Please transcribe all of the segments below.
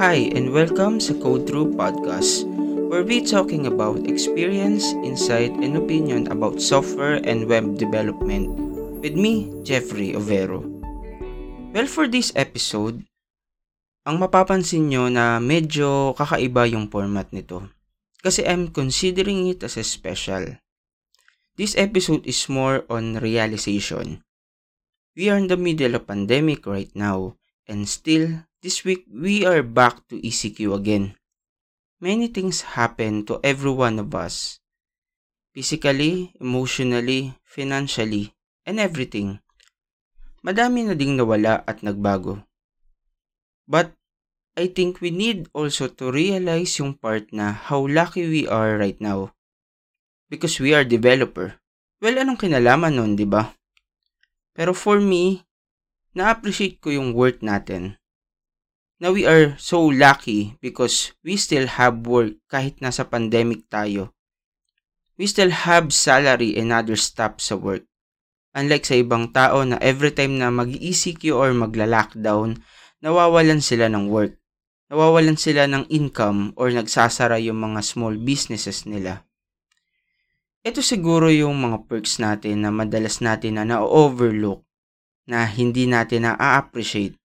Hi and welcome sa Code Through Podcast where we talking about experience, insight, and opinion about software and web development with me, Jeffrey Overo. Well, for this episode, ang mapapansin nyo na medyo kakaiba yung format nito kasi I'm considering it as a special. This episode is more on realization. We are in the middle of pandemic right now and still This week, we are back to ECQ again. Many things happen to every one of us. Physically, emotionally, financially, and everything. Madami na ding nawala at nagbago. But, I think we need also to realize yung part na how lucky we are right now. Because we are developer. Well, anong kinalaman nun, di ba? Pero for me, na-appreciate ko yung work natin na we are so lucky because we still have work kahit nasa pandemic tayo. We still have salary and other stuff sa work. Unlike sa ibang tao na every time na mag-ECQ or magla-lockdown, nawawalan sila ng work. Nawawalan sila ng income or nagsasara yung mga small businesses nila. Ito siguro yung mga perks natin na madalas natin na na-overlook na hindi natin na-appreciate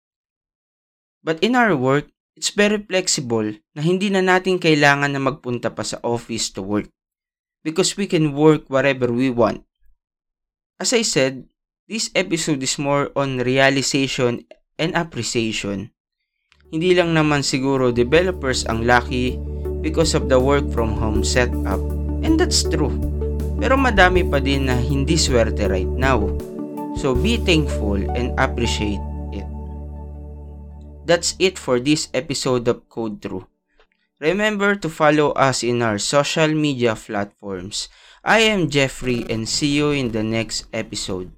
But in our work, it's very flexible na hindi na natin kailangan na magpunta pa sa office to work because we can work wherever we want. As I said, this episode is more on realization and appreciation. Hindi lang naman siguro developers ang lucky because of the work from home setup. And that's true. Pero madami pa din na hindi swerte right now. So be thankful and appreciate That's it for this episode of Code Through. Remember to follow us in our social media platforms. I am Jeffrey and see you in the next episode.